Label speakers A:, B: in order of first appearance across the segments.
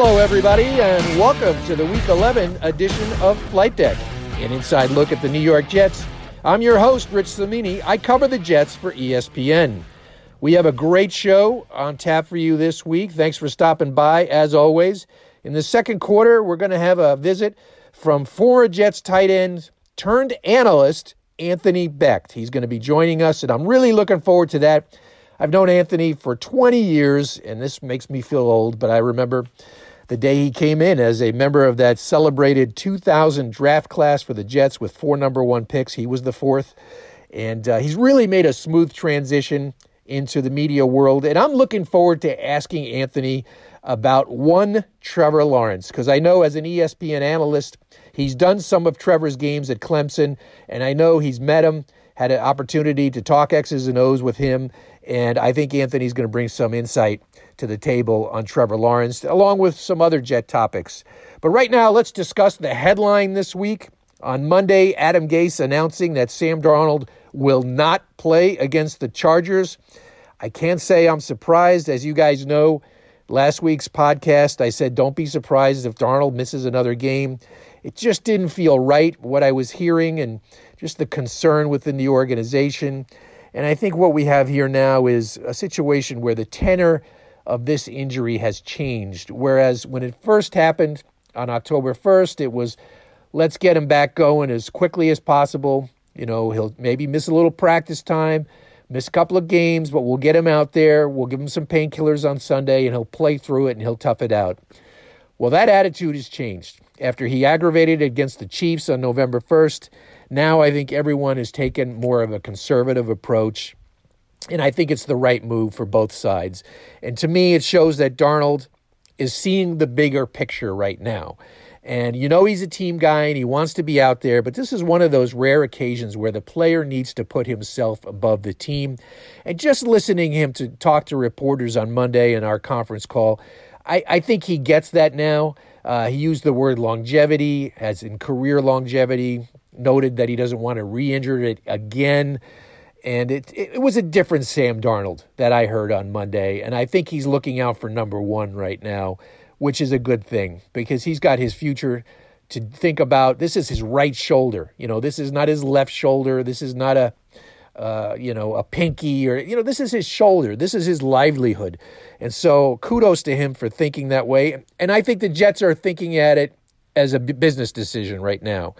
A: Hello, everybody, and welcome to the Week 11 edition of Flight Deck, an inside look at the New York Jets. I'm your host, Rich Cimini. I cover the Jets for ESPN. We have a great show on tap for you this week. Thanks for stopping by, as always. In the second quarter, we're going to have a visit from former Jets tight end turned analyst, Anthony Becht. He's going to be joining us, and I'm really looking forward to that. I've known Anthony for 20 years, and this makes me feel old, but I remember the day he came in as a member of that celebrated 2000 draft class for the Jets with four number one picks. He was the fourth. And uh, he's really made a smooth transition into the media world. And I'm looking forward to asking Anthony about one Trevor Lawrence, because I know as an ESPN analyst, he's done some of Trevor's games at Clemson, and I know he's met him, had an opportunity to talk X's and O's with him. And I think Anthony's going to bring some insight to the table on Trevor Lawrence, along with some other Jet topics. But right now, let's discuss the headline this week. On Monday, Adam Gase announcing that Sam Darnold will not play against the Chargers. I can't say I'm surprised. As you guys know, last week's podcast, I said, don't be surprised if Darnold misses another game. It just didn't feel right, what I was hearing, and just the concern within the organization. And I think what we have here now is a situation where the tenor of this injury has changed. Whereas when it first happened on October 1st, it was let's get him back going as quickly as possible. You know, he'll maybe miss a little practice time, miss a couple of games, but we'll get him out there. We'll give him some painkillers on Sunday and he'll play through it and he'll tough it out. Well, that attitude has changed. After he aggravated against the Chiefs on November 1st, now I think everyone has taken more of a conservative approach. And I think it's the right move for both sides. And to me, it shows that Darnold is seeing the bigger picture right now. And you know he's a team guy and he wants to be out there, but this is one of those rare occasions where the player needs to put himself above the team. And just listening him to talk to reporters on Monday in our conference call, I, I think he gets that now. Uh, he used the word longevity, as in career longevity, noted that he doesn't want to re injure it again. And it, it was a different Sam Darnold that I heard on Monday. And I think he's looking out for number one right now, which is a good thing because he's got his future to think about. This is his right shoulder. You know, this is not his left shoulder. This is not a, uh, you know, a pinky or, you know, this is his shoulder. This is his livelihood. And so kudos to him for thinking that way. And I think the Jets are thinking at it as a business decision right now.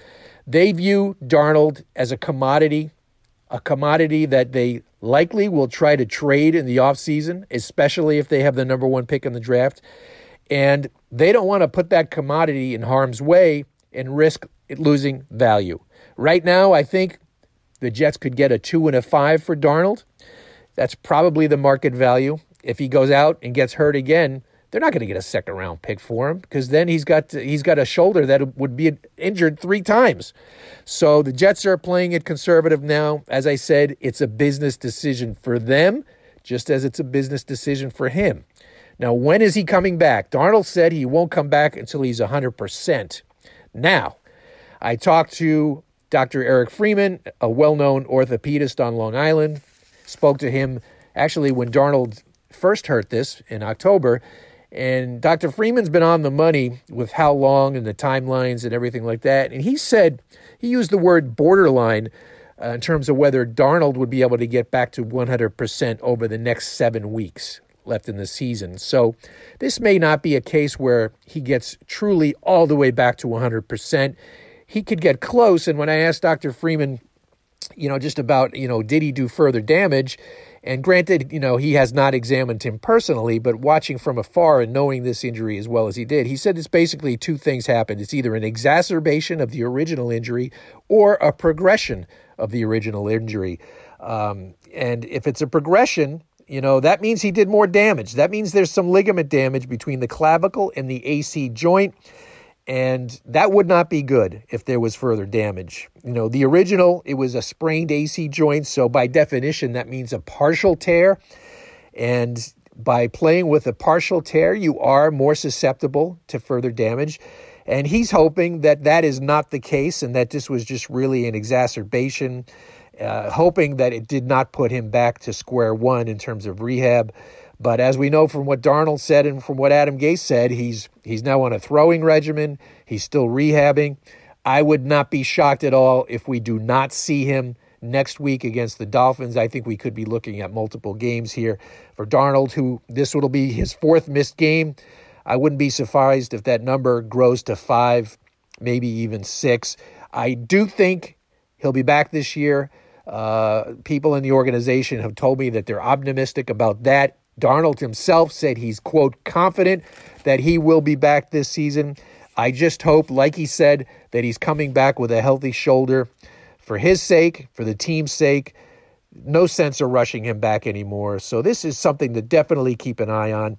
A: They view Darnold as a commodity, a commodity that they likely will try to trade in the offseason, especially if they have the number one pick in the draft. And they don't want to put that commodity in harm's way and risk losing value. Right now, I think the Jets could get a two and a five for Darnold. That's probably the market value. If he goes out and gets hurt again, they're not going to get a second round pick for him because then he's got to, he's got a shoulder that would be injured three times. So the Jets are playing it conservative now. As I said, it's a business decision for them, just as it's a business decision for him. Now, when is he coming back? Darnold said he won't come back until he's 100%. Now, I talked to Dr. Eric Freeman, a well known orthopedist on Long Island. Spoke to him actually when Darnold first hurt this in October and Dr. Freeman's been on the money with how long and the timelines and everything like that. And he said, he used the word borderline uh, in terms of whether Darnold would be able to get back to 100% over the next seven weeks left in the season. So this may not be a case where he gets truly all the way back to 100%. He could get close. And when I asked Dr. Freeman, you know, just about, you know, did he do further damage? And granted, you know, he has not examined him personally, but watching from afar and knowing this injury as well as he did, he said it's basically two things happened. It's either an exacerbation of the original injury or a progression of the original injury. Um, and if it's a progression, you know, that means he did more damage. That means there's some ligament damage between the clavicle and the AC joint. And that would not be good if there was further damage. You know, the original, it was a sprained AC joint. So by definition, that means a partial tear. And by playing with a partial tear, you are more susceptible to further damage. And he's hoping that that is not the case and that this was just really an exacerbation, uh, hoping that it did not put him back to square one in terms of rehab. But as we know from what Darnold said and from what Adam Gase said, he's he's now on a throwing regimen. He's still rehabbing. I would not be shocked at all if we do not see him next week against the Dolphins. I think we could be looking at multiple games here for Darnold, who this will be his fourth missed game. I wouldn't be surprised if that number grows to five, maybe even six. I do think he'll be back this year. Uh, people in the organization have told me that they're optimistic about that. Darnold himself said he's, quote, confident that he will be back this season. I just hope, like he said, that he's coming back with a healthy shoulder for his sake, for the team's sake. No sense of rushing him back anymore. So this is something to definitely keep an eye on.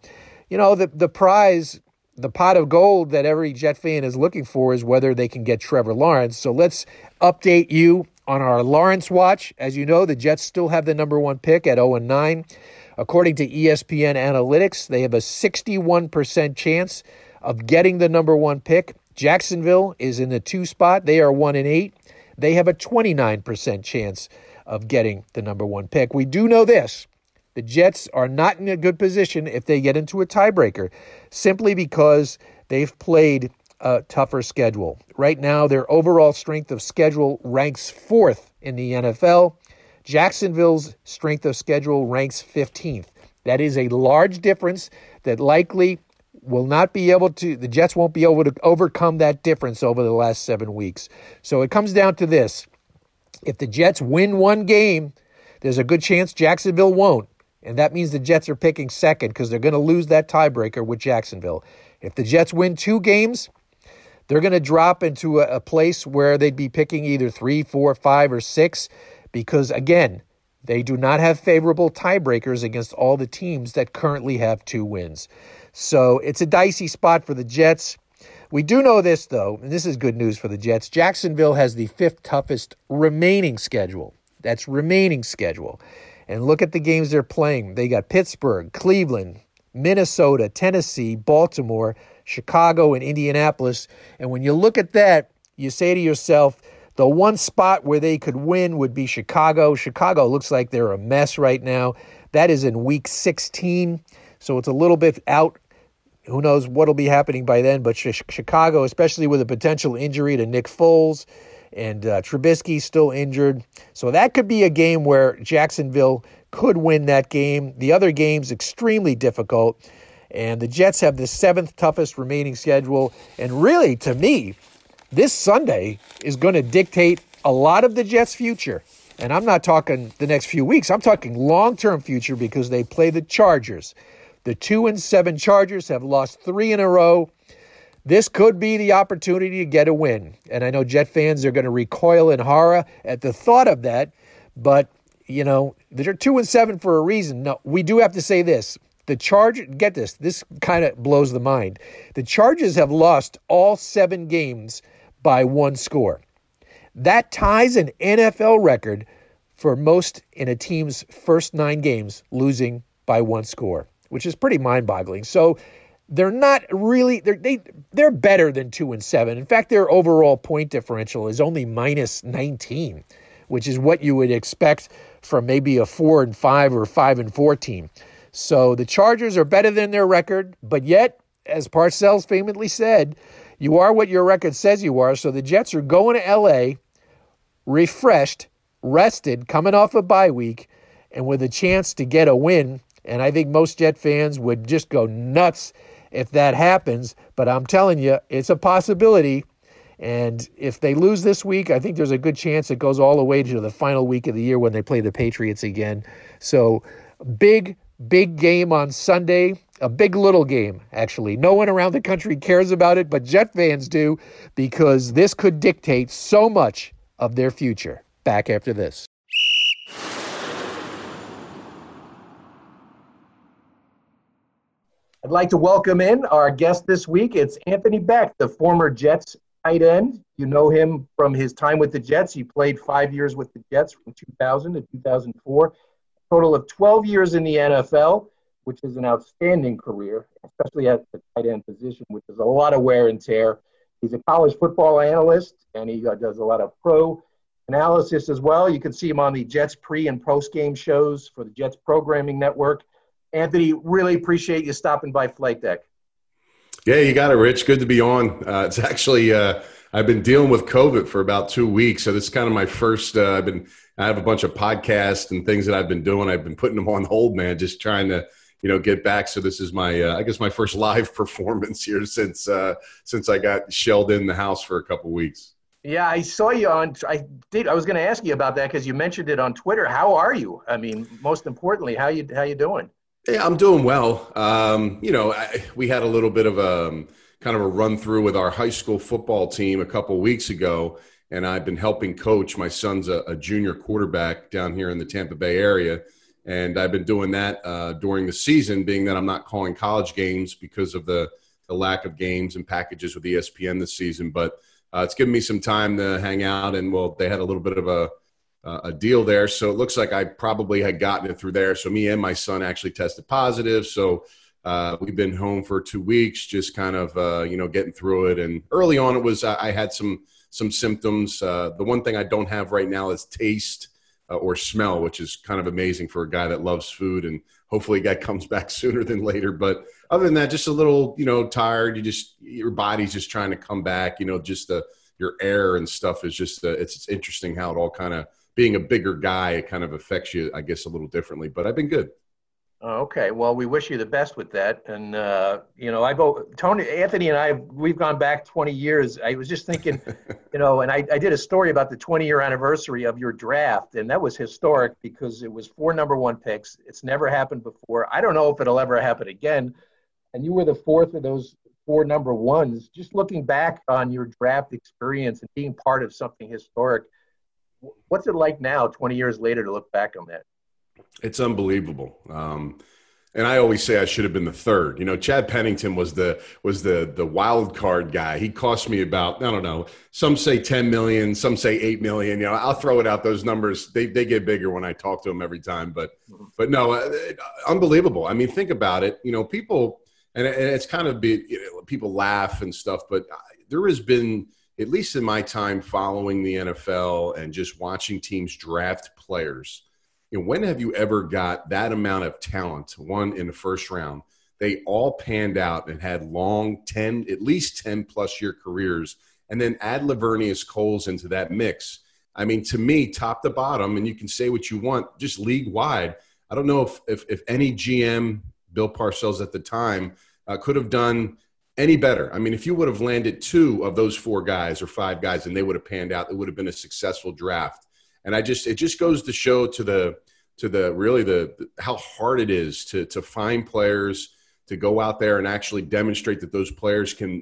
A: You know, the the prize, the pot of gold that every Jet fan is looking for is whether they can get Trevor Lawrence. So let's update you on our Lawrence watch. As you know, the Jets still have the number one pick at 0 and 9. According to ESPN Analytics, they have a 61% chance of getting the number one pick. Jacksonville is in the two spot. They are 1 and 8. They have a 29% chance of getting the number one pick. We do know this the Jets are not in a good position if they get into a tiebreaker, simply because they've played a tougher schedule. Right now, their overall strength of schedule ranks fourth in the NFL. Jacksonville's strength of schedule ranks 15th. That is a large difference that likely will not be able to, the Jets won't be able to overcome that difference over the last seven weeks. So it comes down to this if the Jets win one game, there's a good chance Jacksonville won't. And that means the Jets are picking second because they're going to lose that tiebreaker with Jacksonville. If the Jets win two games, they're going to drop into a, a, place where they'd be picking either three, four, five, or six because, again, they do not have favorable tiebreakers against all the teams that currently have two wins. So it's a dicey spot for the Jets. We do know this, though, and this is good news for the Jets. Jacksonville has the fifth toughest remaining schedule. That's remaining schedule. And look at the games they're playing. They got Pittsburgh, Cleveland, Minnesota, Tennessee, Baltimore, Chicago, and Indianapolis. And when you look at that, you say to yourself, the one spot where they could win would be Chicago. Chicago looks like they're a mess right now. That is in week 16. So it's a little bit out. Who knows what'll be happening by then? But Chicago, especially with a potential injury to Nick Foles and uh, Trubisky still injured. So that could be a game where Jacksonville could win that game. The other game's extremely difficult. And the Jets have the seventh toughest remaining schedule. And really, to me, this Sunday is going to dictate a lot of the Jets' future. And I'm not talking the next few weeks, I'm talking long term future because they play the Chargers. The two and seven Chargers have lost three in a row. This could be the opportunity to get a win. And I know Jet fans are going to recoil in horror at the thought of that. But, you know, they're two and seven for a reason. No, we do have to say this. The Chargers, get this, this kind of blows the mind. The Chargers have lost all seven games by one score. That ties an NFL record for most in a team's first nine games losing by one score which is pretty mind-boggling. So they're not really they're they, they're better than 2 and 7. In fact, their overall point differential is only minus 19, which is what you would expect from maybe a 4 and 5 or 5 and 4 team. So the Chargers are better than their record, but yet as Parcells famously said, you are what your record says you are. So the Jets are going to LA refreshed, rested, coming off a bye week, and with a chance to get a win and I think most Jet fans would just go nuts if that happens. But I'm telling you, it's a possibility. And if they lose this week, I think there's a good chance it goes all the way to the final week of the year when they play the Patriots again. So, big, big game on Sunday. A big little game, actually. No one around the country cares about it, but Jet fans do because this could dictate so much of their future. Back after this. I'd like to welcome in our guest this week. It's Anthony Becht, the former Jets tight end. You know him from his time with the Jets. He played five years with the Jets from 2000 to 2004, a total of 12 years in the NFL, which is an outstanding career, especially at the tight end position, which is a lot of wear and tear. He's a college football analyst, and he uh, does a lot of pro analysis as well. You can see him on the Jets pre and post game shows for the Jets programming network. Anthony, really appreciate you stopping by Flight Deck.
B: Yeah, you got it, Rich. Good to be on. Uh, it's actually uh, I've been dealing with COVID for about two weeks, so this is kind of my first. Uh, I've been I have a bunch of podcasts and things that I've been doing. I've been putting them on hold, man, just trying to you know get back. So this is my uh, I guess my first live performance here since uh, since I got shelled in the house for a couple weeks.
A: Yeah, I saw you on. I did. I was going to ask you about that because you mentioned it on Twitter. How are you? I mean, most importantly, how you how you doing?
B: Yeah, I'm doing well. Um, you know, I, we had a little bit of a um, kind of a run through with our high school football team a couple weeks ago, and I've been helping coach. My son's a, a, junior quarterback down here in the Tampa Bay area, and I've been doing that uh, during the season, being that I'm not calling college games because of the the lack of games and packages with ESPN this season, but uh, it's given me some time to hang out, and well, they had a little bit of a uh, a deal there, so it looks like I probably had gotten it through there. So me and my son actually tested positive, so uh, we've been home for two weeks, just kind of uh, you know getting through it. And early on, it was I had some some symptoms. Uh, the one thing I don't have right now is taste uh, or smell, which is kind of amazing for a guy that loves food, and hopefully that comes back sooner than later. But other than that, just a little, you know, tired. You just your body's just trying to come back. You know, just the your air and stuff is just uh, it's, it's interesting how it all kind of being a bigger guy it kind of affects you, I guess, a little differently. But I've been good.
A: Okay, well, we wish you the best with that, and uh, you know, I go Tony, Anthony, and I we've gone back 20 years. I was just thinking, you know, and I, I did a story about the 20 year anniversary of your draft, and that was historic because it was four number one picks. It's never happened before. I don't know if it'll ever happen again and you were the fourth of those four number ones. Just looking back on your draft experience and being part of something historic, what's it like now, 20 years later, to look back on that?
B: It's unbelievable. Um, and I always say I should have been the third. You know, Chad Pennington was the was the the wild card guy. He cost me about I don't know. Some say ten million, some say eight million. You know, I'll throw it out. Those numbers they they get bigger when I talk to them every time. But but no, uh, unbelievable. I mean, think about it. You know, people and, it's kind of be you know, people laugh and stuff, but there has been at least in my time following the NFL and just watching teams draft players. Know, when have you ever got that amount of talent? One in the first round, they all panned out and had long ten, at least ten plus year careers, and then add Laveranues Coles into that mix. I mean, to me, top to bottom, and you can say what you want, just league wide. I don't know if, if, if any GM Bill Parcells at the time uh, could have done any better. I mean, if you would have landed two of those four guys or five guys and they would have panned out, it would have been a successful draft. And I just, it just goes to show to the, to the really the, how hard it is to, to find players to go out there and actually demonstrate that those players can,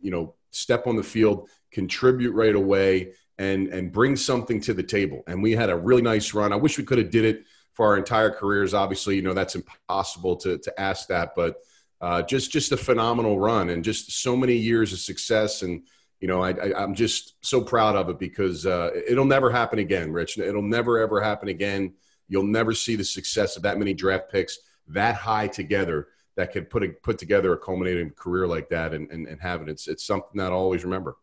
B: you know, step on the field, contribute right away, and and bring something to the table. And we had a really nice run. I wish we could have did it for our entire careers. Obviously, you know that's impossible to to ask that, but uh, just just a phenomenal run and just so many years of success. And you know, I, am just so proud of it because uh, it'll never happen again, Rich. It'll never ever happen again. You'll never see the success of that many draft picks that high together that could put a, put together a culminating career like that and, and, and have it. It's it's something that I'll always remember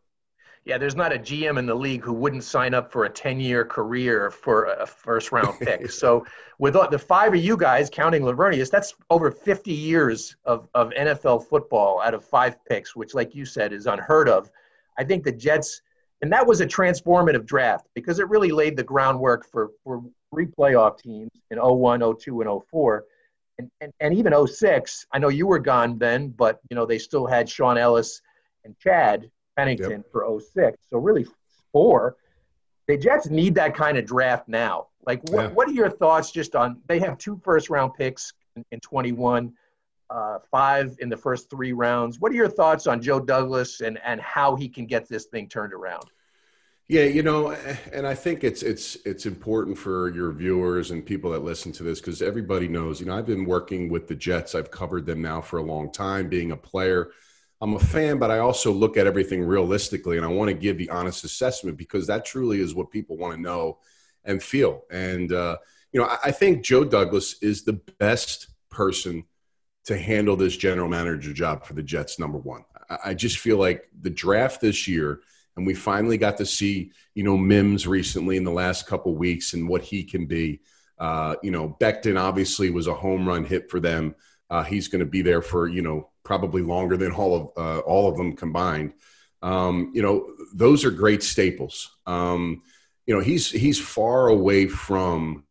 A: yeah, there's not a GM in the league who wouldn't sign up for a 10 year career for a first round pick. so, with the five of you guys, counting Laveranues, that's over 50 years of, of NFL football out of five picks, which, like you said, is unheard of. I think the Jets, and that was a transformative draft because it really laid the groundwork for, for three playoff teams in 01, 02, and 04. And, and, and even 06, I know you were gone then, but you know they still had Shaun Ellis and Chad Pennington yep. for 06. So really four. The Jets need that kind of draft now. Like, what, yeah. what are your thoughts just on? They have two first round picks in, in 21, uh, five in the first three rounds. What are your thoughts on Joe Douglas and and how he can get this thing turned around?
B: Yeah, you know, and I think it's it's it's important for your viewers and people that listen to this because everybody knows. You know, I've been working with the Jets. I've covered them now for a long time, being a player. I'm a fan, but I also look at everything realistically and I want to give the honest assessment because that truly is what people want to know and feel. And, uh, you know, I, I think Joe Douglas is the best person to handle this general manager job for the Jets, number one. I, just feel like the draft this year, and we finally got to see, you know, Mims recently in the last couple weeks and what he can be. Uh, you know, Becton obviously was a home run hit for them. Uh, he's going to be there for you know probably longer than all of uh, all of them combined. Um, you know, those are great staples. Um, you know, he's he's far away from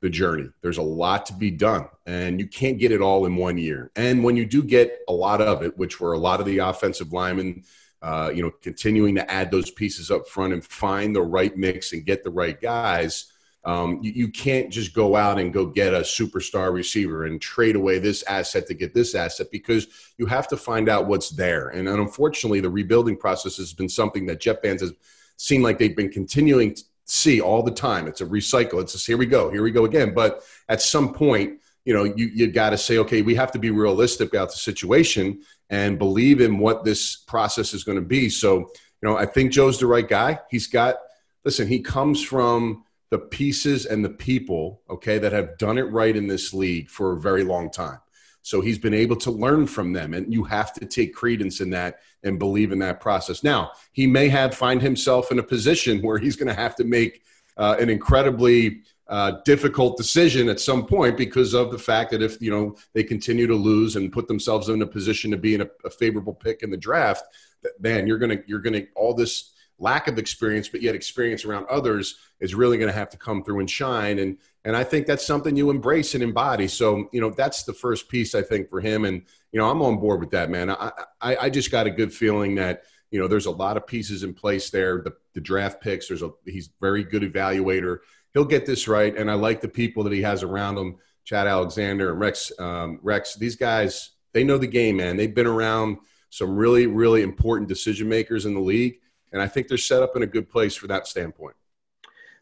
B: the journey. There's a lot to be done, and you can't get it all in one year. And when you do get a lot of it, which were a lot of the offensive linemen, uh, you know, continuing to add those pieces up front and find the right mix and get the right guys. Um, you, you, can't just go out and go get a superstar receiver and trade away this asset to get this asset because you have to find out what's there. And, unfortunately, the rebuilding process has been something that Jet fans have seemed like they've been continuing see all the time. It's a recycle. It's just here we go, here we go again. But at some point, you know, you you got to say, okay, we have to be realistic about the situation and believe in what this process is going to be. So, you know, I think Joe's the right guy. He's got listen. He comes from the pieces and the people, okay, that have done it right in this league for a very long time. So he's been able to learn from them, and you have to take credence in that and believe in that process. Now, he may have find himself in a position where he's going to have to make uh, an incredibly uh, difficult decision at some point because of the fact that if you know they continue to lose and put themselves in a position to be in a, a favorable pick in the draft, that, man, you're gonna you're gonna all this lack of experience, but yet experience around others is really going to have to come through and shine. And and I think that's something you embrace and embody. So you know that's the first piece I think for him. And you know I'm on board with that, man. I I, I just got a good feeling that you know there's a lot of pieces in place there. The the draft picks. There's a he's very good evaluator. He'll get this right, and I like the people that he has around him. Chad Alexander and Rex um, Rex. These guys they know the game, man. They've been around some really really important decision makers in the league and I think they're set up in a good place for that standpoint.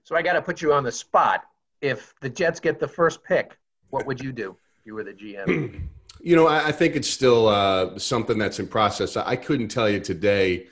A: So I got to put you on the spot. If the Jets get the first pick, what would you do if you were the GM?
B: you know, I, I think it's still uh, something that's in process. I, I couldn't tell you today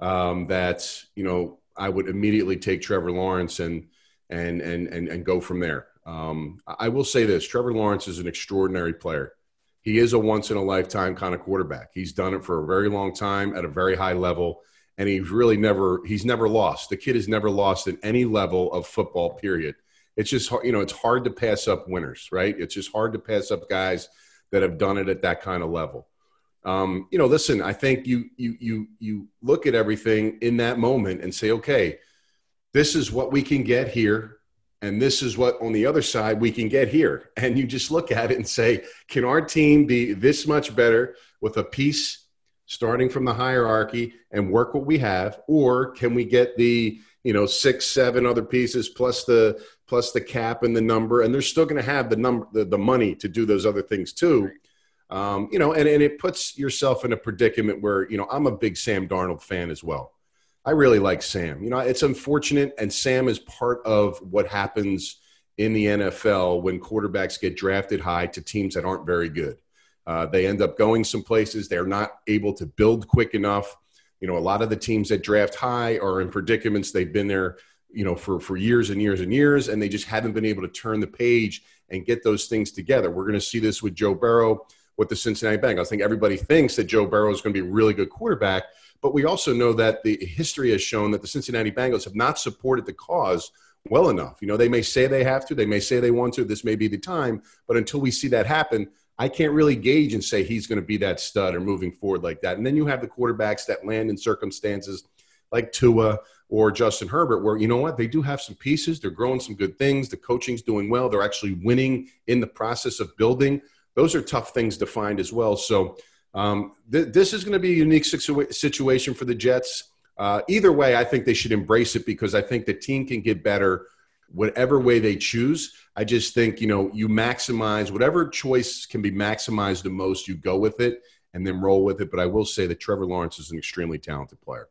B: um, that you know I would immediately take Trevor Lawrence and and and and, and go from there. Um, I will say this: Trevor Lawrence is an extraordinary player. He is a once in a lifetime kind of quarterback. He's done it for a very long time at a very high level and he's really never he's never lost. The kid has never lost at any level of football. Period. It's just you know it's hard to pass up winners, right? It's just hard to pass up guys that have done it at that kind of level. Um, you know, listen, I think you you you you look at everything in that moment and say, okay, this is what we can get here, and this is what on the other side we can get here, and you just look at it and say, can our team be this much better with a piece starting from the hierarchy and work what we have or can we get the you know six seven other pieces plus the plus the cap and the number. And they're still going to have the number the, the money to do those other things too. Um, you know and, and it puts yourself in a predicament where you know i'm a big sam darnold fan as well. I really like sam. You know it's unfortunate and sam is part of what happens in the nfl when quarterbacks get drafted high to teams that aren't very good. Uh, they end up going some places. They're not able to build quick enough. You know, a lot of the teams that draft high are in predicaments. They've been there, you know, for, for years and years and years, and they just haven't been able to turn the page and get those things together. We're going to see this with Joe Burrow with the Cincinnati Bengals. I think everybody thinks that Joe Burrow is going to be a really good quarterback, but we also know that the history has shown that the Cincinnati Bengals have not supported the cause well enough. You know, they may say they have to, they may say they want to, this may be the time, but until we see that happen, I can't really gauge and say he's going to be that stud or moving forward like that. And then you have the quarterbacks that land in circumstances like Tua or Justin Herbert, where you know what they do have some pieces. They're growing some good things. The coaching's doing well. They're actually winning in the process of building. Those are tough things to find as well. So um, th- this is going to be a unique situa- situation for the Jets. Uh, either way, I think they should embrace it because I think the team can get better whatever way they choose. I just think, you know, you maximize whatever choice can be maximized the most, you go with it and then roll with it. But I will say that Trevor Lawrence is an extremely talented player.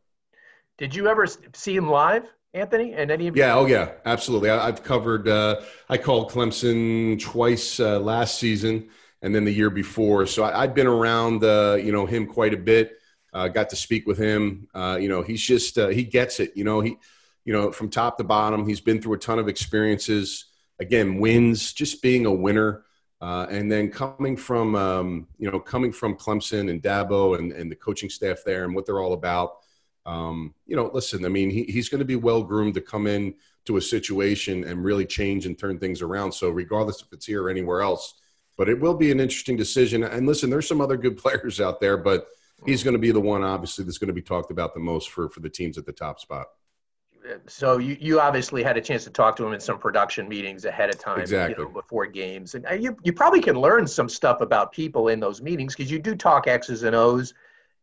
A: Did you ever see him live, Anthony? And any of
B: Yeah, oh yeah, absolutely. I, have covered. Uh, I called Clemson twice uh, last season, and then the year before. So I, have been around, uh, you know, him quite a bit. Uh, got to speak with him. Uh, you know, he's just uh, he gets it. You know, he you know, from top to bottom. He's been through a ton of experiences. Again, wins, just being a winner. Uh, and then coming from, um, you know, coming from Clemson and Dabo and, and the coaching staff there and what they're all about, Um, you know, listen, I mean, he, he's going to be well groomed to come in to a situation and really change and turn things around. So, regardless if it's here or anywhere else, but it will be an interesting decision. And listen, there's some other good players out there, but he's going to be the one, obviously, that's going to be talked about the most for for the teams at the top spot.
A: So you, you obviously had a chance to talk to him in some production meetings ahead of time,
B: exactly.
A: you know, before games, and uh, you you probably can learn some stuff about people in those meetings because you do talk X's and O's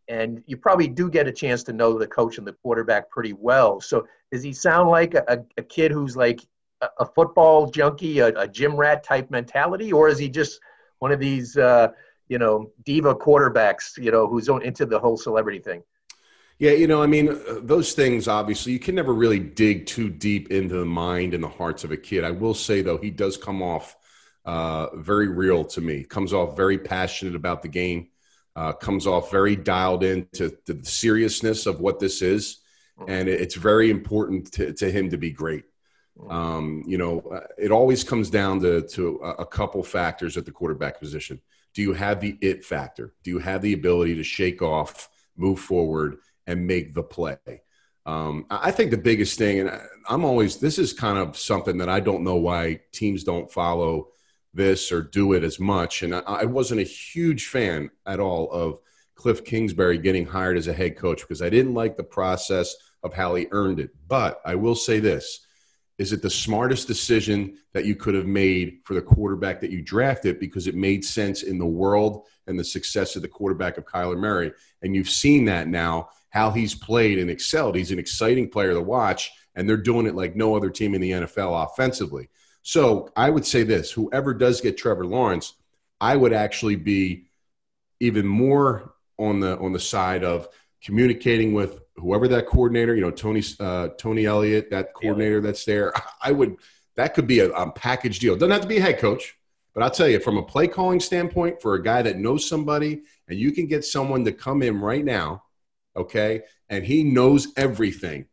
A: and you probably do get a chance to know the coach and the quarterback pretty well. So does he sound like a, a kid who's like a, a football junkie, a, a, gym rat type mentality, or is he just one of these, uh, you know, diva quarterbacks, you know, who's into the whole celebrity thing?
B: Yeah, you know, I mean, those things obviously you can never really dig too deep into the mind and the hearts of a kid. I will say though, he does come off uh, very real to me. Comes off very passionate about the game uh, comes off very dialed in to, to, the seriousness of what this is. Mm-hmm. And it's very important to, to him to be great. Mm-hmm. Um, you know, uh, it always comes down to, to a couple factors at the quarterback position. Do you have the it factor? Do you have the ability to shake off, move forward, and make the play? Um, I think the biggest thing, and I'm always, this is kind of something that I don't know why teams don't follow this or do it as much. And I, I, wasn't a huge fan at all of Cliff Kingsbury getting hired as a head coach because I didn't like the process of how he earned it. But I will say this is it the smartest decision that you could have made for the quarterback that you drafted because it made sense in the world and the success of the quarterback of Kyler Murray. And you've seen that now, how he's played and excelled. He's an exciting player to watch, and they're doing it like no other team in the NFL offensively. So I would say this whoever does get Trevor Lawrence, I would actually be even more on the on the side of communicating with whoever that coordinator, you know, Tony uh, Tony Elliott, that coordinator that's there. I would that could be a, a package deal. Doesn't have to be a head coach, but I'll tell you, from a play calling standpoint, for a guy that knows somebody, and you can get someone to come in right now, okay, and he knows everything.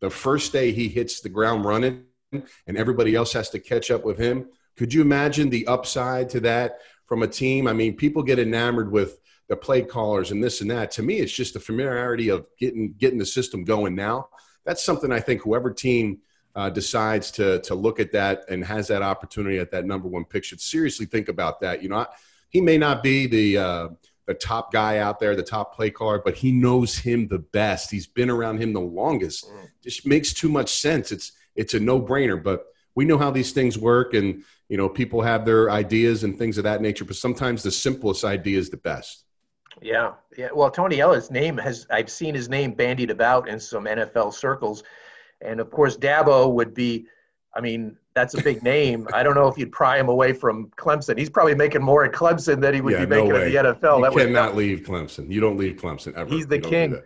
B: The first day he hits the ground running, and everybody else has to catch up with him. Could you imagine the upside to that from a team? I mean, people get enamored with the play callers and this and that. To me, it's just the familiarity of getting getting the system going now. That's something I think whoever team uh, decides to to look at that and has that opportunity at that number one pick should seriously think about that. You know, I, he may not be the uh, the top guy out there, the top play caller, but he knows him the best. He's been around him the longest. Mm. Just makes too much sense. It's it's a no brainer. But we know how these things work, and you know people have their ideas and things of that nature. But sometimes the simplest idea is the best.
A: Yeah, yeah. Well, Tony Elliott's name has I've seen his name bandied about in some NFL circles, and of course Dabo would be. I mean, that's a big name. I don't know if you'd pry him away from Clemson. He's probably making more at Clemson than he would yeah, be making no at the NFL.
B: You that cannot leave Clemson. You don't leave Clemson ever.
A: He's the king.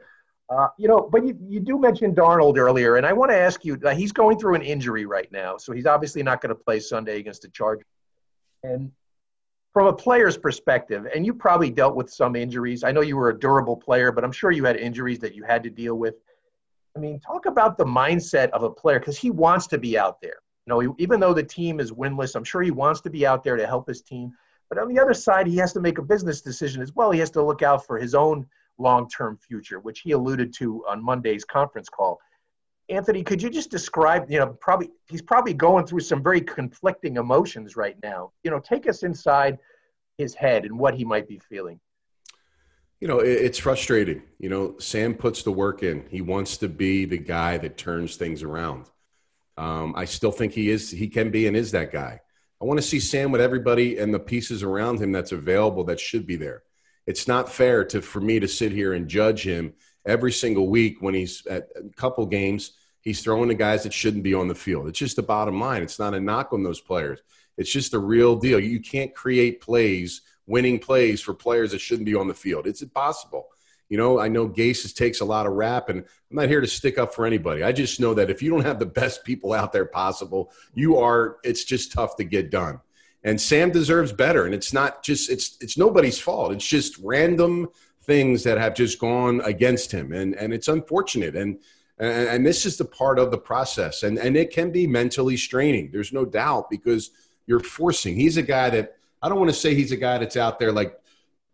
A: Uh, you know, but you, you do mention Darnold earlier, and I want to ask you. Uh, he's going through an injury right now, so he's obviously not going to play Sunday against the Chargers. And from a player's perspective, and you probably dealt with some injuries. I know you were a durable player, but I'm sure you had injuries that you had to deal with. I mean, talk about the mindset of a player because he wants to be out there. You know, even though the team is winless, I'm sure he wants to be out there to help his team. But on the other side, he has to make a business decision as well. He has to look out for his own long-term future, which he alluded to on Monday's conference call. Anthony, could you just describe, you know, probably he's probably going through some very conflicting emotions right now. You know, take us inside his head and what he might be feeling.
B: You know, it's frustrating. You know, Sam puts the work in. He wants to be the guy that turns things around. Um, I still think he is. He can be and is that guy. I want to see Sam with everybody and the pieces around him that's available that should be there it's not fair to for me to sit here and judge him every single week when he's at a couple games he's throwing the guys that shouldn't be on the field. It's just the bottom line. It's not a knock on those players. It's just a real deal. You can't create plays winning plays for players that shouldn't be on the field. It's impossible. You know i know gase takes a lot of rap and i'm not here to stick up for anybody. I just know that if you don't have the best people out there possible you are it's just tough to get done. And Sam deserves better. And it's not just it's it's nobody's fault. It's just random things that have just gone against him, and and it's unfortunate. And and, and this is the part of the process, and and it can be mentally straining. There's no doubt because you're forcing. He's a guy that I don't want to say he's a guy that's out there like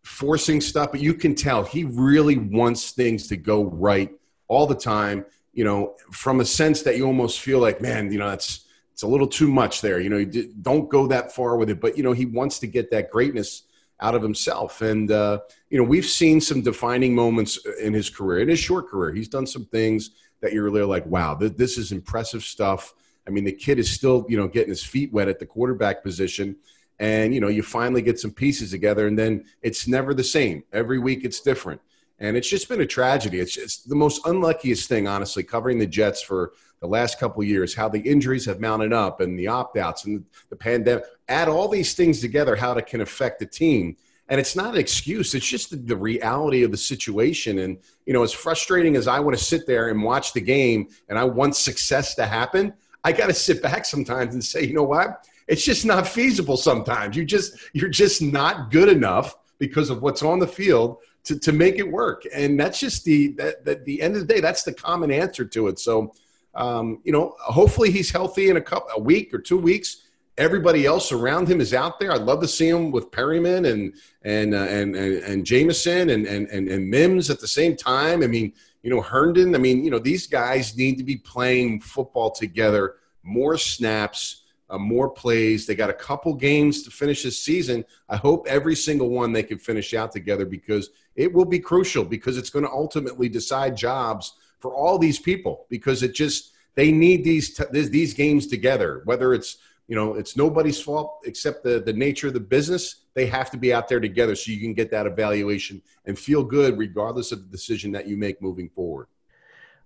B: forcing stuff, but you can tell he really wants things to go right all the time. You know, from a sense that you almost feel like, man, you know, that's it's a little too much there. You know, don't go that far with it, but you know, he wants to get that greatness out of himself. And uh, you know, we've seen some defining moments in his career, in his short career. He's done some things that you're really like, wow, th- this is impressive stuff. I mean, the kid is still, you know, getting his feet wet at the quarterback position. And, you know, you finally get some pieces together, and then it's never the same. Every week it's different. And it's just been a tragedy. It's, just the most unluckiest thing, honestly, covering the Jets for the last couple years, how the injuries have mounted up and the opt outs and the pandemic. Add all these things together, how it can affect the team. And it's not an excuse. It's just the, the reality of the situation. And, you know, as frustrating as I want to sit there and watch the game and I want success to happen, I got to sit back sometimes and say, you know what? It's just not feasible sometimes. You just, you're just not good enough because of what's on the field to, to make it work. And that's just the, that, that the end of the day, that's the common answer to it. So, um, you know, hopefully he's healthy in a couple, a week or two weeks. Everybody else around him is out there. I'd love to see him with Perriman and and uh, and, and and Jamison and, and and and Mims at the same time. I mean, you know, Herndon. I mean, you know, these guys need to be playing football together, more snaps, uh, more plays. They got a couple games to finish this season. I hope every single one they can finish out together because it will be crucial because it's going to ultimately decide jobs for all these people because it just they need these t- these games together. Whether it's you know it's nobody's fault except the the nature of the business. They have to be out there together so you can get that evaluation and feel good regardless of the decision that you make moving forward.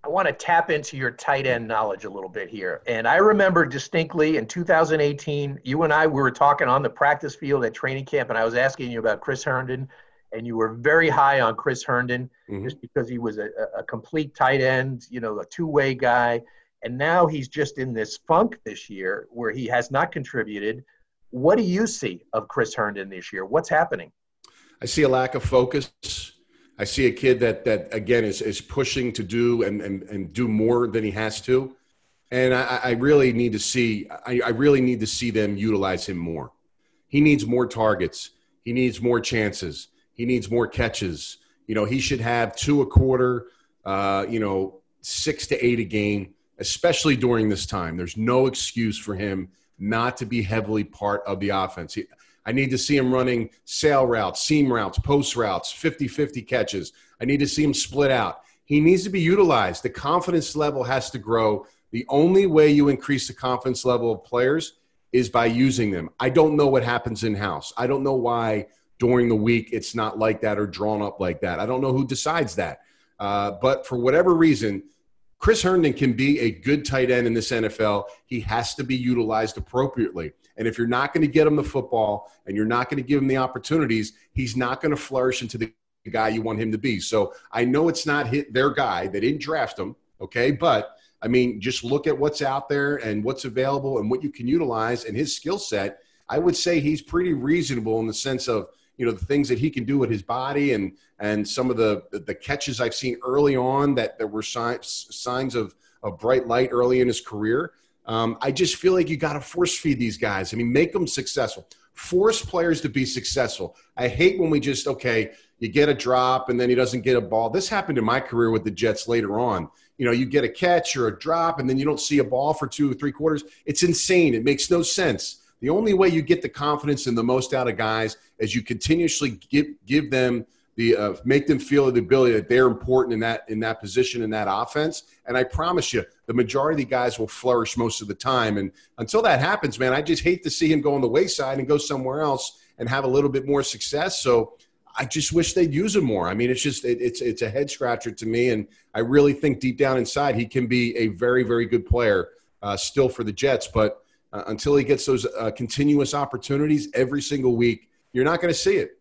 A: I want to tap into your tight end knowledge a little bit here. And I remember distinctly in 2018, you and I we were talking on the practice field at training camp, and I was asking you about Chris Herndon and you were very high on Chris Herndon mm-hmm. just because he was a, a, complete tight end, you know, a two-way guy. And now he's just in this funk this year where he has not contributed. What do you see of Chris Herndon this year? What's happening?
B: I see a lack of focus. I see a kid that that again is is pushing to do and and, and do more than he has to. And I, I really need to see I, I really need to see them utilize him more. He needs more targets. He needs more chances. He needs more catches. You know, he should have two a quarter, uh, you know, six to eight a game, especially during this time. There's no excuse for him not to be heavily part of the offense. He, I need to see him running sail routes, seam routes, post routes, 50 50 catches. I need to see him split out. He needs to be utilized. The confidence level has to grow. The only way you increase the confidence level of players is by using them. I don't know what happens in house. I don't know why during the week it's not like that or drawn up like that. I don't know who decides that. Uh, but for whatever reason, Chris Herndon can be a good tight end in this NFL. He has to be utilized appropriately. And if you're not going to get him the football and you're not going to give him the opportunities, he's not going to flourish into the guy you want him to be. So I know it's not hit their guy. They didn't draft him, okay? But I mean, just look at what's out there and what's available and what you can utilize and his skill set. I would say he's pretty reasonable in the sense of – you know the things that he can do with his body and and some of the the catches I've seen early on that there were signs signs of of bright light early in his career. Um, I just feel like you got to force feed these guys. I mean, make them successful. Force players to be successful. I hate when we just okay, you get a drop and then he doesn't get a ball. This happened in my career with the Jets later on. You know, you get a catch or a drop and then you don't see a ball for two or three quarters. It's insane. It makes no sense. The only way you get the confidence and the most out of guys is you continuously give give them the uh, make them feel the ability that they're important in that in that position in that offense. And I promise you, the majority of the guys will flourish most of the time. And until that happens, man, I just hate to see him go on the wayside and go somewhere else and have a little bit more success. So I just wish they'd use him more. I mean, it's just it, it's it's a head scratcher to me, and I really think deep down inside he can be a very very good player uh, still for the Jets, but uh, until he gets those uh, continuous opportunities every single week, you're not going to see it.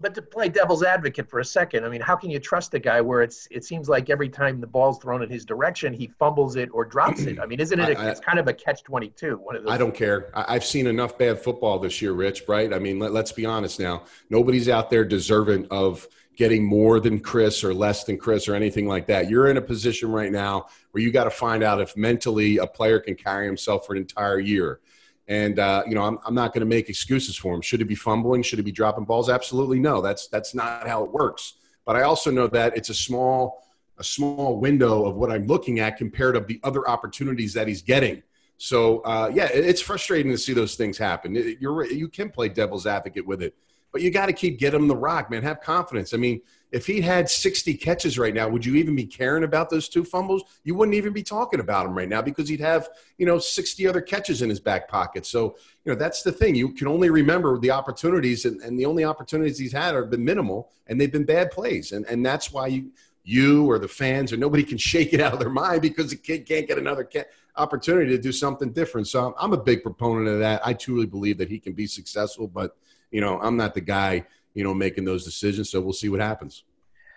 A: But to play devil's advocate for a second, I mean, how can you trust a guy where it's it seems like every time the ball's thrown in his direction, he fumbles it or drops it? I mean, isn't it? A, I, it's kind of a catch twenty two. One of those.
B: I don't care. I, have seen enough bad football this year, Rich. Right? I mean, let, let's be honest now. Nobody's out there deserving of getting more than Chris or less than Chris or anything like that. You're in a position right now where you got to find out if mentally a player can carry himself for an entire year. And uh, you know, I'm, I'm not going to make excuses for him. Should he be fumbling? Should he be dropping balls? Absolutely no. That's that's not how it works. But I also know that it's a small a small window of what I'm looking at compared to the other opportunities that he's getting. So uh, yeah, it's frustrating to see those things happen. You're you can play devil's advocate with it, but you got to keep getting him the rock, man. Have confidence. I mean, if he had 60 catches right now, would you even be caring about those two fumbles? You wouldn't even be talking about him right now because he'd have you know 60 other catches in his back pocket. So you know that's the thing. You can only remember the opportunities, and, and the only opportunities he's had have been minimal, and they've been bad plays, and and that's why you you or the fans or nobody can shake it out of their mind because the kid can't get another opportunity to do something different. So I'm a big proponent of that. I truly believe that he can be successful, but you know, I'm not the guy, you know, making those decisions. So we'll see what happens.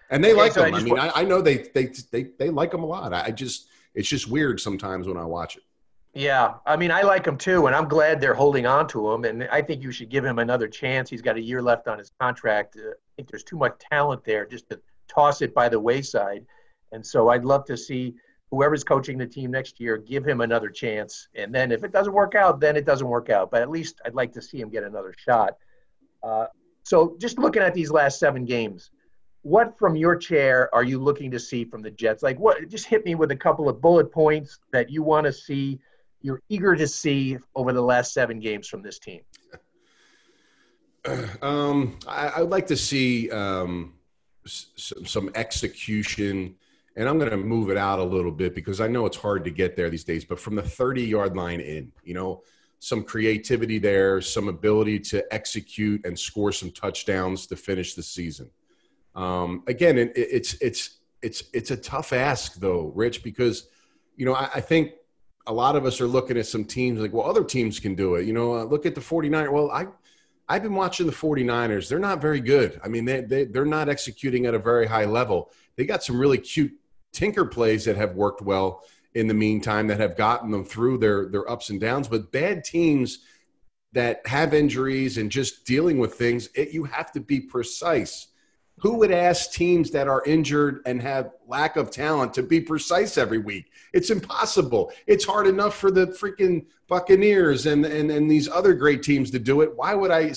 B: And they okay, like so him. I, I mean, I, I, know they, they, they, they like him a lot. I just, it's just weird sometimes when I watch it.
A: Yeah, I mean, I like him too, and I'm glad they're holding on to him. And I think you should give him another chance. He's got a year left on his contract. Uh, I think there's too much talent there just to toss it by the wayside. And so I'd love to see whoever's coaching the team next year give him another chance. And then if it doesn't work out, then it doesn't work out. But at least I'd like to see him get another shot. Uh, so just looking at these last seven games, what from your chair are you looking to see from the Jets? Like what? Just hit me with a couple of bullet points that you want to see. You're eager to see over the last seven games from this team.
B: Um, I, would like to see um, some execution and I'm going to move it out a little bit because I know it's hard to get there these days, but from the 30 yard line in, you know, some creativity there, some ability to execute and score some touchdowns to finish the season. Um, again, it, it's, it's, it's, it's a tough ask though, Rich, because, you know, I, I, think a lot of us are looking at some teams like, well, other teams can do it. You know, uh, look at the 49. Well, I, I've been watching the 49ers. They're not very good. I mean, they, they, they're not executing at a very high level. They got some really cute tinker plays that have worked well in the meantime that have gotten them through their, their ups and downs. But bad teams that have injuries and just dealing with things, it, you have to be precise. Who would ask teams that are injured and have lack of talent to be precise every week? It's impossible. It's hard enough for the freaking Buccaneers and, and, and these other great teams to do it. Why would I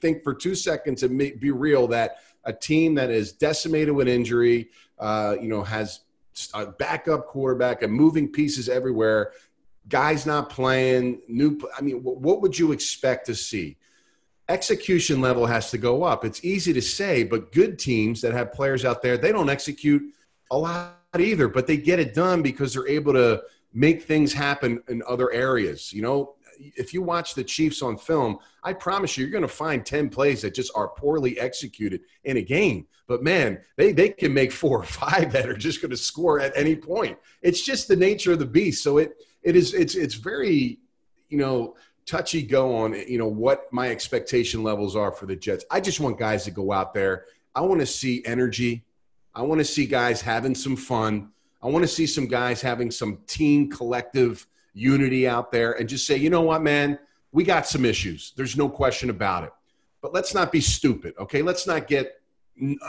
B: think for two seconds and be real that a team that is decimated with injury, uh, you know, has a backup quarterback and moving pieces everywhere, guys not playing, new. I mean, what would you expect to see? execution level has to go up. It's easy to say, but good teams that have players out there, they don't execute a lot either, but they get it done because they're able to make things happen in other areas. You know, if you watch the Chiefs on film, I promise you, you're going to find 10 plays that just are poorly executed in a game. But man, they, they can make four or five that are just going to score at any point. It's just the nature of the beast. So it, it is, it's, it's very, you know, touchy go on you know what my expectation levels are for the Jets. I just want guys to go out there. I want to see energy. I want to see guys having some fun. I want to see some guys having some team collective unity out there and just say, you know what, man, we got some issues. There's no question about it. But let's not be stupid, okay? Let's not get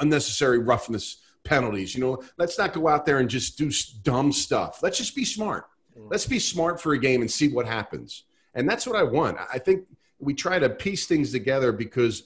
B: unnecessary roughness penalties. You know, let's not go out there and just do dumb stuff. Let's just be smart. Mm. Let's be smart for a game and see what happens. And that's what I want. I think we try to piece things together because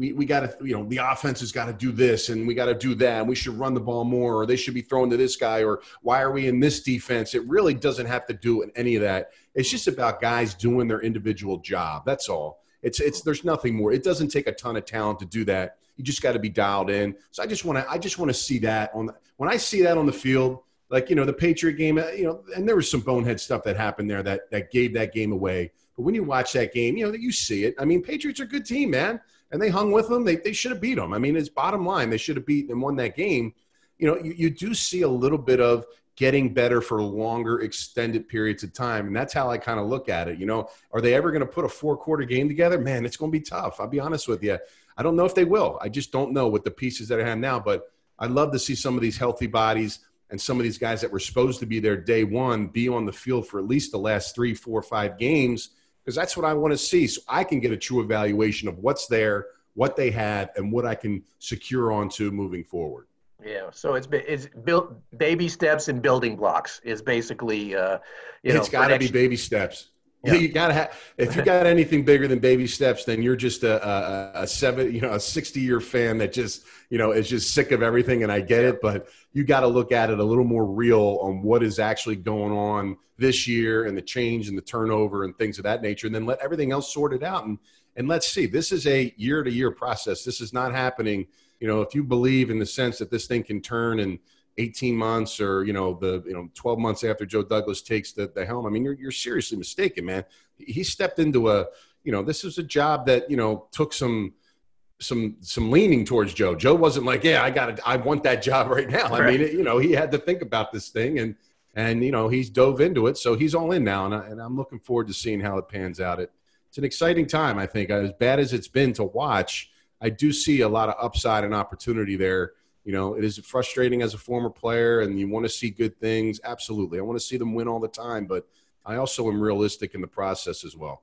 B: we, we got to, you know, the offense has got to do this and we got to do that. And we should run the ball more or they should be thrown to this guy or why are we in this defense? It really doesn't have to do any of that. It's just about guys doing their individual job. That's all. It's, it's, there's nothing more. It doesn't take a ton of talent to do that. You just got to be dialed in. So I just want to, I just want to see that on the, when I see that on the field, like you know the Patriot game, uh, you know, and there was some bonehead stuff that happened there that that gave that game away. But when you watch that game, you know that you see it. I mean, Patriots are a good team, man, and they hung with them. They they should have beat them. I mean, it's bottom line. They should have beat and won that game. You know, you, you do see a little bit of getting better for longer extended periods of time and that's how i kind of look at it you know are they ever going to put a four quarter game together man it's going to be tough i'll be honest with you i don't know if they will i just don't know with the pieces that i have now but i'd love to see some of these healthy bodies and some of these guys that were supposed to be there day one be on the field for at least the last three, four, five games because that's what I want to see, so I can get a true evaluation of what's there, what they have, and what I can secure onto moving forward.
A: Yeah, so it's it's built baby steps and building blocks is basically uh, you
B: know it's got to be baby steps. Yeah. You got to have. If you got anything bigger than baby steps, then you're just a, a, a seven, you know, a sixty year fan that just, you know, is just sick of everything. And I get it, but you got to look at it a little more real on what is actually going on this year and the change and the turnover and things of that nature, and then let everything else sort it out. And and let's see. This is a year to year process. This is not happening. You know, if you believe in the sense that this thing can turn and 18 months or you know the you know 12 months after Joe Douglas takes the, the helm. I mean, you're, you're seriously mistaken, man. He stepped into a you know this is a job that you know took some some some leaning towards Joe. Joe wasn't like, yeah, I got. I want that job right now. I mean, it, you know, he had to think about this thing and and you know he's dove into it, so he's all in now, and, I, and I'm looking forward to seeing how it pans out. It, it's an exciting time, I think. As bad as it's been to watch, I do see a lot of upside and opportunity there you know, it is frustrating as a former player and you want to see good things. Absolutely. I want to see them win all the time, but I also am realistic in the process as well.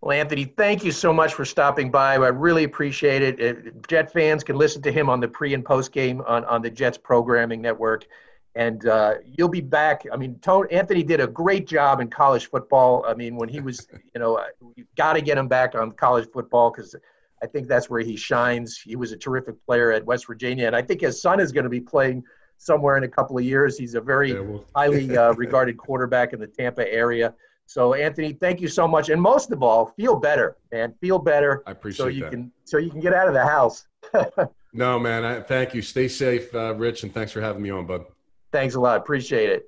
A: Well, Anthony, thank you so much for stopping by. I really appreciate it. Jet fans can listen to him on the pre and post game on, on the Jets programming network. And uh, you'll be back. I mean, Tony, Anthony did a great job in college football. I mean, when he was, you know, you've got to get him back on college football because – I think that's where he shines. He was a terrific player at West Virginia, and I think his son is going to be playing somewhere in a couple of years. He's a very yeah, well. highly uh, regarded quarterback in the Tampa area. So, Anthony, thank you so much, and most of all, feel better, man. Feel better.
B: I appreciate
A: so you
B: that.
A: can so you can get out of the house.
B: no, man. I, thank you. Stay safe, uh, Rich, and thanks for having me on, bud.
A: Thanks a lot. Appreciate it.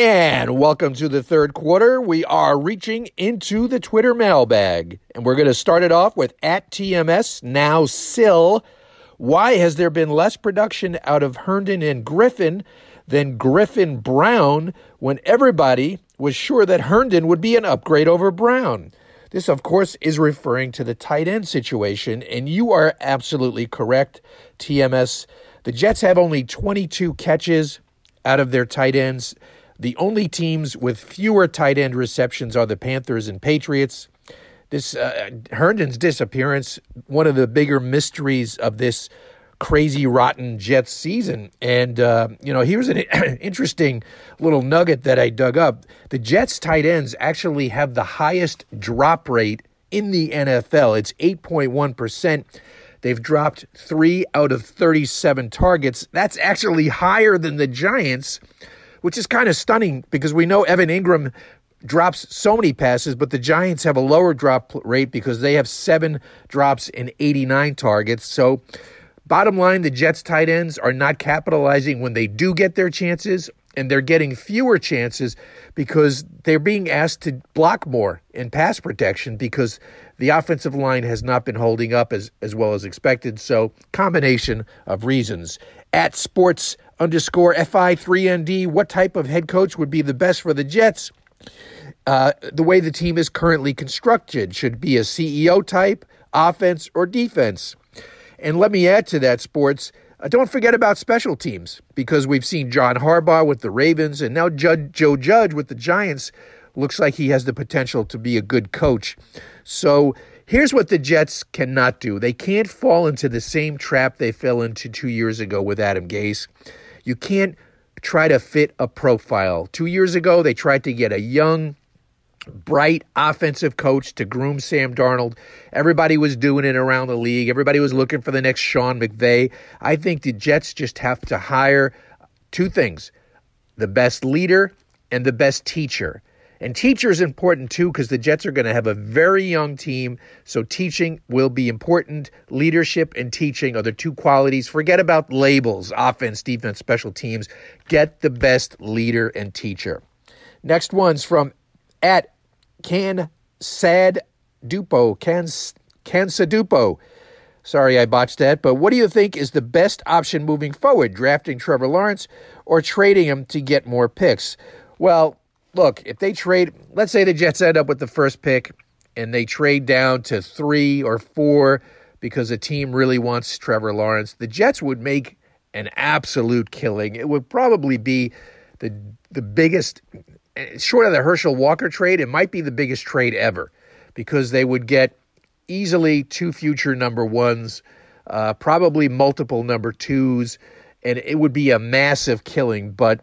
A: And welcome to the third quarter. We are reaching into the Twitter mailbag. And we're going to start it off with at TMS, now Sill. Why has there been less production out of Herndon and Griffin than Griffin Brown when everybody was sure that Herndon would be an upgrade over Brown? This, of course, is referring to the tight end situation. And you are absolutely correct, TMS. The Jets have only 22 catches out of their tight ends. The only teams with fewer tight end receptions are the Panthers and Patriots. This uh, Herndon's disappearance, one of the bigger mysteries of this crazy rotten Jets season. And uh, you know, here's an interesting little nugget that I dug up. The Jets tight ends actually have the highest drop rate in the NFL. It's 8.1 percent. They've dropped three out of 37 targets. That's actually higher than the Giants which is kind of stunning because we know Evan Engram drops so many passes, but the Giants have a lower drop rate because they have seven drops in 89 targets. So, bottom line, the Jets tight ends are not capitalizing when they do get their chances, and they're getting fewer chances because they're being asked to block more in pass protection because the offensive line has not been holding up as, as well as expected. So, combination of reasons. At sports underscore FI3ND, what type of head coach would be the best for the Jets? Uh, the way the team is currently constructed should be a CEO type, offense, or defense. And let me add to that, sports. Uh, don't forget about special teams because we've seen John Harbaugh with the Ravens and now Judge, Joe Judge with the Giants. Looks like he has the potential to be a good coach. So here's what the Jets cannot do they can't fall into the same trap they fell into two years ago with Adam Gase. You can't try to fit a profile. Two years ago, they tried to get a young, bright offensive coach to groom Sam Darnold. Everybody was doing it around the league. Everybody was looking for the next Sean McVay. I think the Jets just have to hire two things the best leader and the best teacher. And teacher is important too because the Jets are going to have a very young team. So teaching will be important. Leadership and teaching are the two qualities. Forget about labels, offense, defense, special teams. Get the best leader and teacher. Next one's from at Can Sad Dupo. Can Cansadupo. Sorry I botched that, but what do you think is the best option moving forward? Drafting Trevor Lawrence or trading him to get more picks? Well, look, if they trade, let's say the Jets end up with the first pick and they trade down to three or four because a team really wants Trevor Lawrence, the Jets would make an absolute killing. It would probably be the the biggest, short of the Herschel Walker trade, it might be the biggest trade ever because they would get easily two future number ones, uh, probably multiple number twos, and it would be a massive killing. But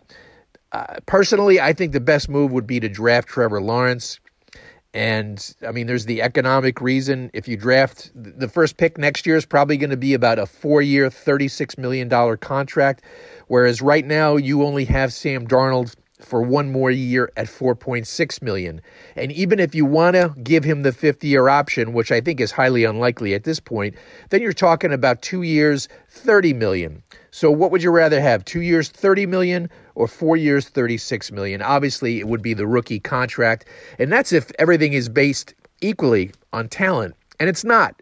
A: uh, personally, I think the best move would be to draft Trevor Lawrence. And I mean, there's the economic reason. If you draft the first pick next year is probably going to be about a four year, $36 million contract. Whereas right now, you only have Sam Darnold for one more year at 4.6 million. And even if you want to give him the 50 year option, which I think is highly unlikely at this point, then you're talking about 2 years 30 million. So what would you rather have? 2 years 30 million or 4 years 36 million? Obviously, it would be the rookie contract, and that's if everything is based equally on talent. And it's not.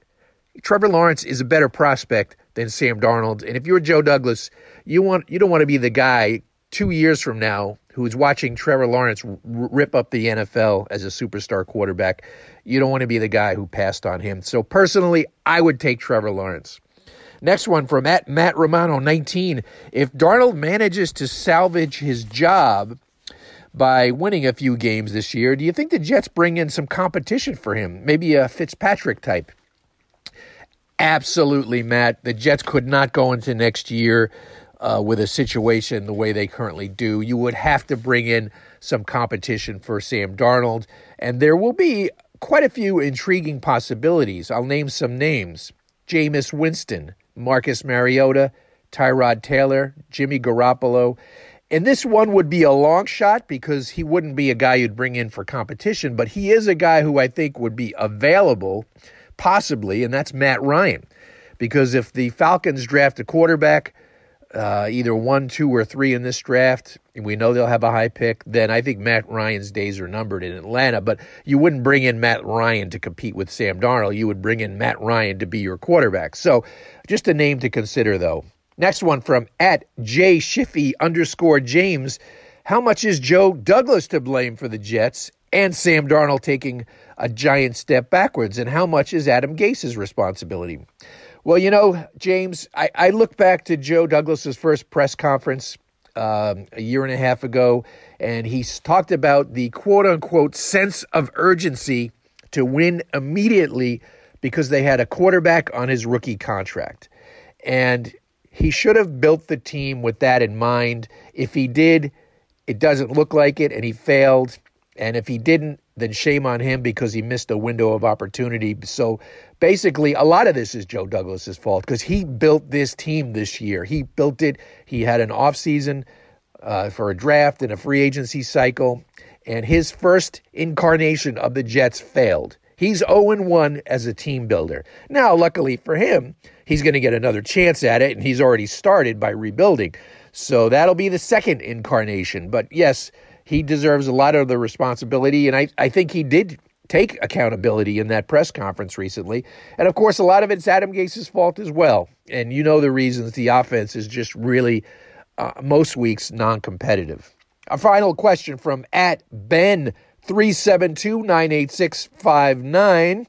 A: Trevor Lawrence is a better prospect than Sam Darnold, and if you're Joe Douglas, you want you don't want to be the guy 2 years from now who's watching Trevor Lawrence rip up the NFL as a superstar quarterback. You don't want to be the guy who passed on him. So personally, I would take Trevor Lawrence. Next one from at Matt Romano 19. If Darnold manages to salvage his job by winning a few games this year, do you think the Jets bring in some competition for him? Maybe a Fitzpatrick type? Absolutely, Matt. The Jets could not go into next year uh, with a situation the way they currently do. You would have to bring in some competition for Sam Darnold, and there will be quite a few intriguing possibilities. I'll name some names Jameis Winston, Marcus Mariota, Tyrod Taylor, Jimmy Garoppolo. And this one would be a long shot because he wouldn't be a guy you'd bring in for competition, but he is a guy who I think would be available, possibly, and that's Matt Ryan. Because if the Falcons draft a quarterback uh, either one, two, or three in this draft, and we know they'll have a high pick, then I think Matt Ryan's days are numbered in Atlanta. But you wouldn't bring in Matt Ryan to compete with Sam Darnold. You would bring in Matt Ryan to be your quarterback. So just a name to consider, though. Next one from at J Shiffy underscore James. How much is Joe Douglas to blame for the Jets and Sam Darnold taking a giant step backwards? And how much is Adam Gase's responsibility? Well, you know, James, I, I look back to Joe Douglas's first press conference um, a year and a half ago, and he talked about the quote unquote sense of urgency to win immediately because they had a quarterback on his rookie contract. And he should have built the team with that in mind. If he did, it doesn't look like it, and he failed. And if he didn't, then shame on him because he missed a window of opportunity. So basically, a lot of this is Joe Douglas's fault because he built this team this year. He built it. He had an offseason uh, for a draft and a free agency cycle, and his first incarnation of the Jets failed. He's 0 1 as a team builder. Now, luckily for him, he's going to get another chance at it, and he's already started by rebuilding. So that'll be the second incarnation. But yes, he deserves a lot of the responsibility. And I, I think he did take accountability in that press conference recently. And of course, a lot of it's Adam Gase's fault as well. And you know the reasons the offense is just really, uh, most weeks, non competitive. A final question from at Ben. 372 98659.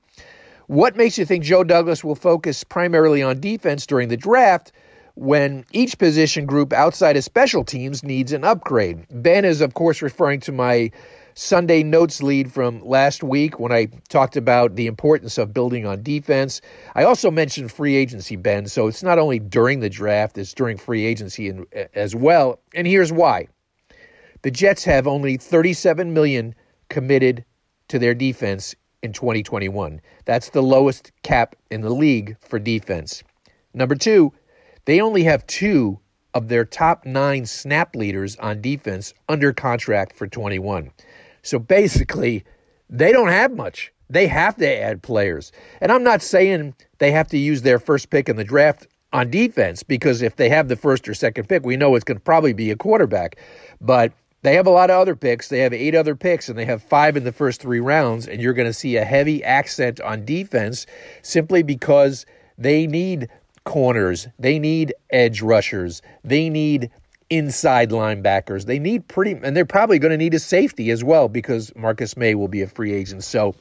A: What makes you think Joe Douglas will focus primarily on defense during the draft when each position group outside of special teams needs an upgrade. Ben is, of course, referring to my Sunday notes lead from last week when I talked about the importance of building on defense. I also mentioned free agency, Ben. So it's not only during the draft, it's during free agency as well. And here's why the Jets have only 37 million committed to their defense in 2021. That's the lowest cap in the league for defense. Number two, they only have two of their top nine snap leaders on defense under contract for 21. So basically, they don't have much. They have to add players. And I'm not saying they have to use their first pick in the draft on defense because if they have the first or second pick, we know it's going to probably be a quarterback. But they have a lot of other picks. They have eight other picks and they have five in the first three rounds. And you're going to see a heavy accent on defense simply because they need corners. They need edge rushers. They need inside linebackers. They need pretty, and they're probably going to need a safety as well because Marcus Maye will be a free agent. So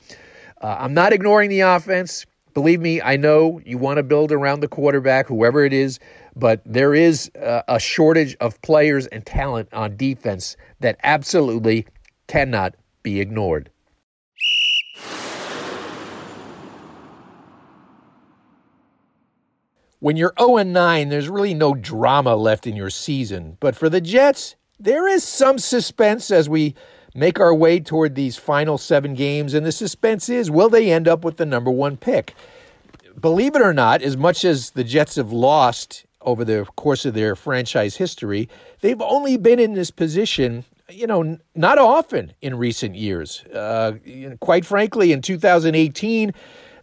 A: uh, I'm not ignoring the offense. Believe me, I know you want to build around the quarterback, whoever it is, but there is uh, a shortage of players and talent on defense that absolutely cannot be ignored. When you're 0 9, there's really no drama left in your season. But for the Jets, there is some suspense as we make our way toward these final seven games. And the suspense is will they end up with the number one pick? Believe it or not, as much as the Jets have lost over the course of their franchise history, they've only been in this position you know, not often in recent years. Uh, quite frankly, in 2018,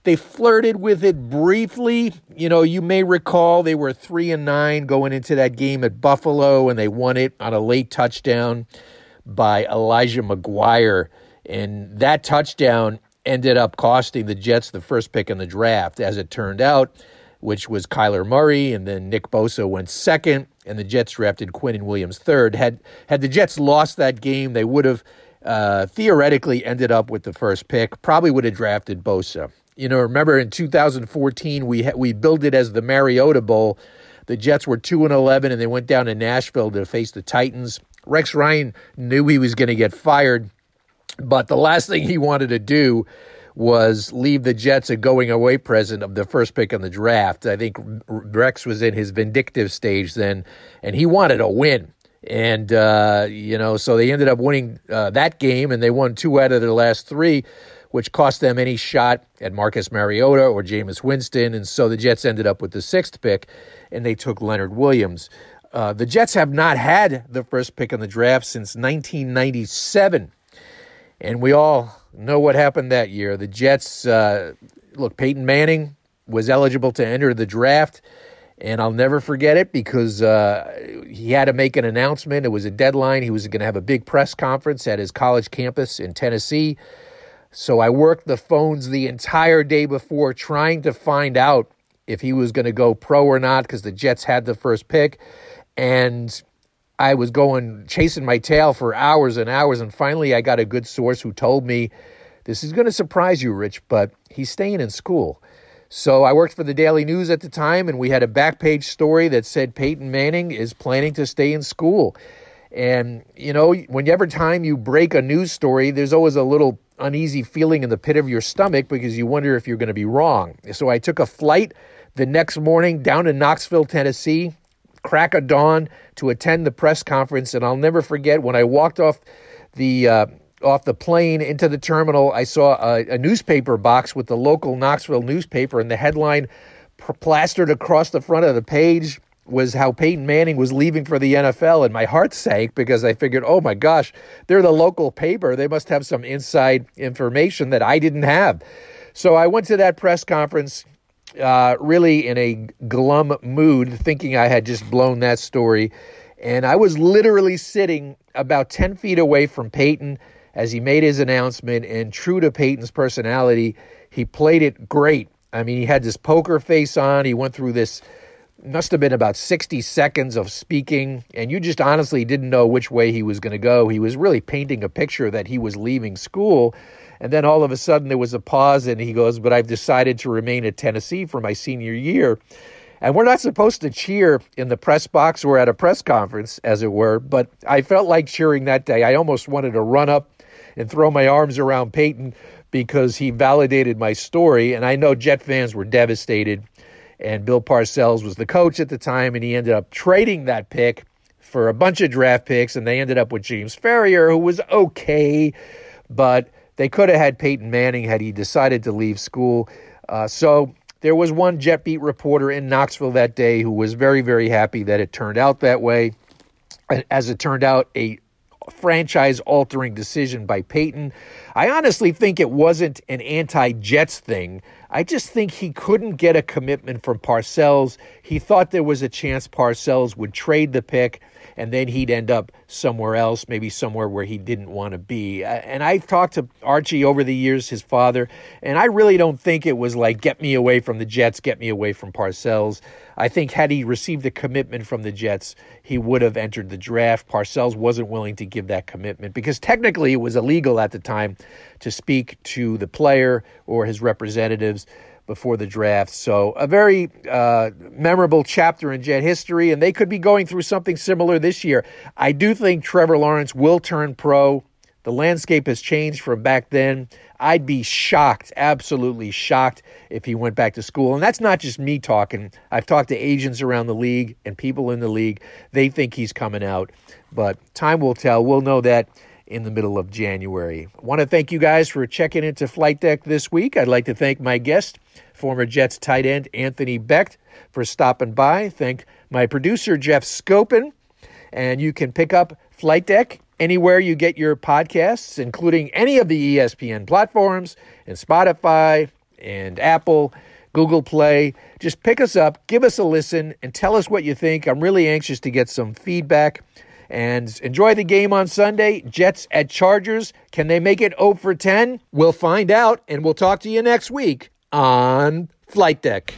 A: they flirted with it briefly. You know, you may recall they were three and nine going into that game at Buffalo, and they won it on a late touchdown by Elijah McGuire. And that touchdown ended up costing the Jets the first pick in the draft, as it turned out, which was Kyler Murray, and then Nick Bosa went second and the Jets drafted Quinnen Williams third. Had had the Jets lost that game, they would have uh, theoretically ended up with the first pick. Probably would have drafted Bosa. You know, remember in 2014 we ha- we billed it as the Mariota Bowl. The Jets were two and 11, and they went down to Nashville to face the Titans. Rex Ryan knew he was going to get fired, but the last thing he wanted to do was leave the Jets a going away present of the first pick in the draft. I think Rex was in his vindictive stage then, and he wanted a win. And, uh, you know, so they ended up winning uh, that game, and they won two out of their last three, which cost them any shot at Marcus Mariota or Jameis Winston. And so the Jets ended up with the sixth pick, and they took Leonard Williams. Uh, the Jets have not had the first pick in the draft since 1997. And we all know what happened that year. The Jets, uh, look, Peyton Manning was eligible to enter the draft, and I'll never forget it because uh, he had to make an announcement. It was a deadline. He was going to have a big press conference at his college campus in Tennessee. So I worked the phones the entire day before trying to find out if he was going to go pro or not because the Jets had the first pick. And I was going chasing my tail for hours and hours, and finally I got a good source who told me, "This is going to surprise you, Rich, but he's staying in school." So I worked for the Daily News at the time, and we had a back page story that said Peyton Manning is planning to stay in school. And you know, whenever time you break a news story, there's always a little uneasy feeling in the pit of your stomach because you wonder if you're going to be wrong. So I took a flight the next morning down to Knoxville, Tennessee crack of dawn to attend the press conference, and I'll never forget when I walked off the uh, off the plane into the terminal. I saw a, a, newspaper box with the local Knoxville newspaper, and the headline plastered across the front of the page was how Peyton Manning was leaving for the NFL, and my heart sank because I figured, oh my gosh, they're the local paper. They must have some inside information that I didn't have. So I went to that press conference uh, really in a glum mood, thinking I had just blown that story. And I was literally sitting about 10 feet away from Peyton as he made his announcement. And true to Peyton's personality, he played it great. I mean, he had this poker face on. He went through this, must have been about 60 seconds of speaking. And you just honestly didn't know which way he was going to go. He was really painting a picture that he was leaving school and then all of a sudden there was a pause, and he goes, But I've decided to remain at Tennessee for my senior year. And we're not supposed to cheer in the press box or at a press conference, as it were, but I felt like cheering that day. I almost wanted to run up and throw my arms around Peyton because he validated my story. And I know Jet fans were devastated. And Bill Parcells was the coach at the time, and he ended up trading that pick for a bunch of draft picks, and they ended up with James Farrior, who was okay, but they could have had Peyton Manning had he decided to leave school. Uh, so there was one Jet Beat reporter in Knoxville that day who was very, very happy that it turned out that way. As it turned out, a franchise altering decision by Peyton. I honestly think it wasn't an anti Jets thing. I just think he couldn't get a commitment from Parcells. He thought there was a chance Parcells would trade the pick and then he'd end up somewhere else, maybe somewhere where he didn't want to be. Uh, and I've talked to Archie over the years, his father, and I really don't think it was like, get me away from the Jets, get me away from Parcells. I think had he received a commitment from the Jets, he would have entered the draft. Parcells wasn't willing to give that commitment because technically it was illegal at the time to speak to the player or his representatives before the draft. So, a very uh, memorable chapter in Jet history, and they could be going through something similar this year. I do think Trevor Lawrence will turn pro The landscape has changed from back then. I'd be shocked, absolutely shocked, if he went back to school. And that's not just me talking. I've talked to agents around the league and people in the league. They think he's coming out, but time will tell. We'll know that in the middle of January. I want to thank you guys for checking into Flight Deck this week. I'd like to thank my guest, former Jets tight end Anthony Becht, for stopping by. Thank my producer, Jeff Scopin. And you can pick up Flight Deck anywhere you get your podcasts, including any of the ESPN platforms and Spotify and Apple, Google Play. Just pick us up, give us a listen, and tell us what you think. I'm really anxious to get some feedback. And enjoy the game on Sunday. Jets at Chargers. Can they make it 0 for 10? We'll find out, and we'll talk to you next week on Flight Deck.